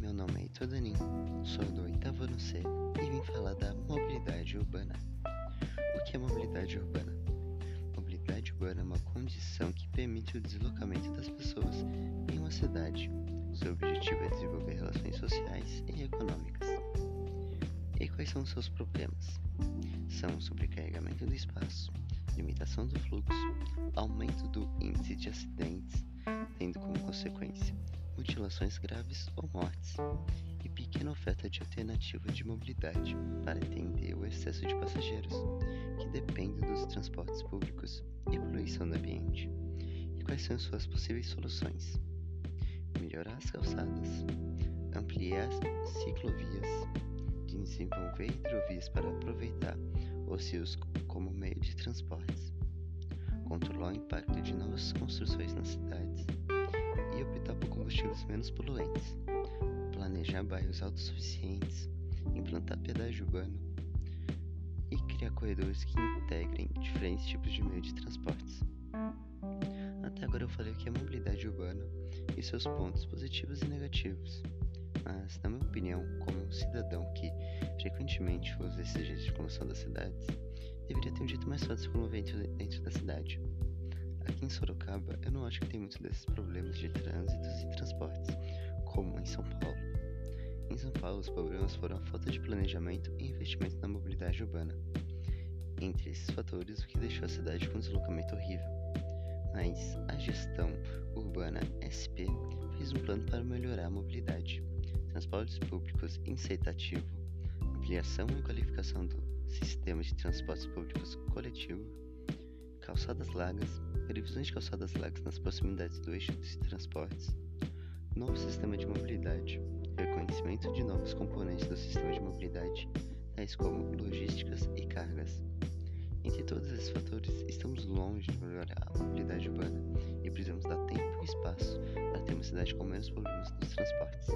Meu nome é Itodanin, sou do oitavo ano C e vim falar da mobilidade urbana. O que é mobilidade urbana? Mobilidade urbana é uma condição que permite o deslocamento das pessoas em uma cidade. Seu objetivo é desenvolver relações sociais e econômicas. E quais são os seus problemas? São o sobrecarregamento do espaço, limitação do fluxo, aumento do índice de acidentes, tendo como consequência mutilações graves ou mortes, e pequena oferta de alternativa de mobilidade para atender o excesso de passageiros, que depende dos transportes públicos e poluição do ambiente. E quais são suas possíveis soluções? Melhorar as calçadas, ampliar ciclovias, desenvolver hidrovias para aproveitar os rios como meio de transportes, controlar o impacto de novas construções nas cidades combustíveis menos poluentes, planejar bairros autossuficientes, implantar pedágio urbano e criar corredores que integrem diferentes tipos de meio de transportes. Até agora eu falei o que é mobilidade urbana e seus pontos positivos e negativos, mas, na minha opinião, como um cidadão que frequentemente usa esse jeito de locomoção das cidades, deveria ter um jeito mais fácil de se dentro da cidade. Aqui em Sorocaba, eu não acho que tem muitos desses problemas de trânsitos e transportes, como em São Paulo. Em São Paulo, os problemas foram a falta de planejamento e investimento na mobilidade urbana. Entre esses fatores, o que deixou a cidade com um deslocamento horrível. Mas a gestão urbana SP fez um plano para melhorar a mobilidade, transportes públicos incitativo, ampliação e qualificação do sistema de transportes públicos coletivo, calçadas largas, revisões de calçadas largas nas proximidades do eixo de transportes, novo sistema de mobilidade, reconhecimento de novos componentes do sistema de mobilidade, tais como logísticas e cargas. Entre todos esses fatores, estamos longe de melhorar a mobilidade urbana e precisamos dar tempo e espaço para ter uma cidade com menos problemas nos transportes.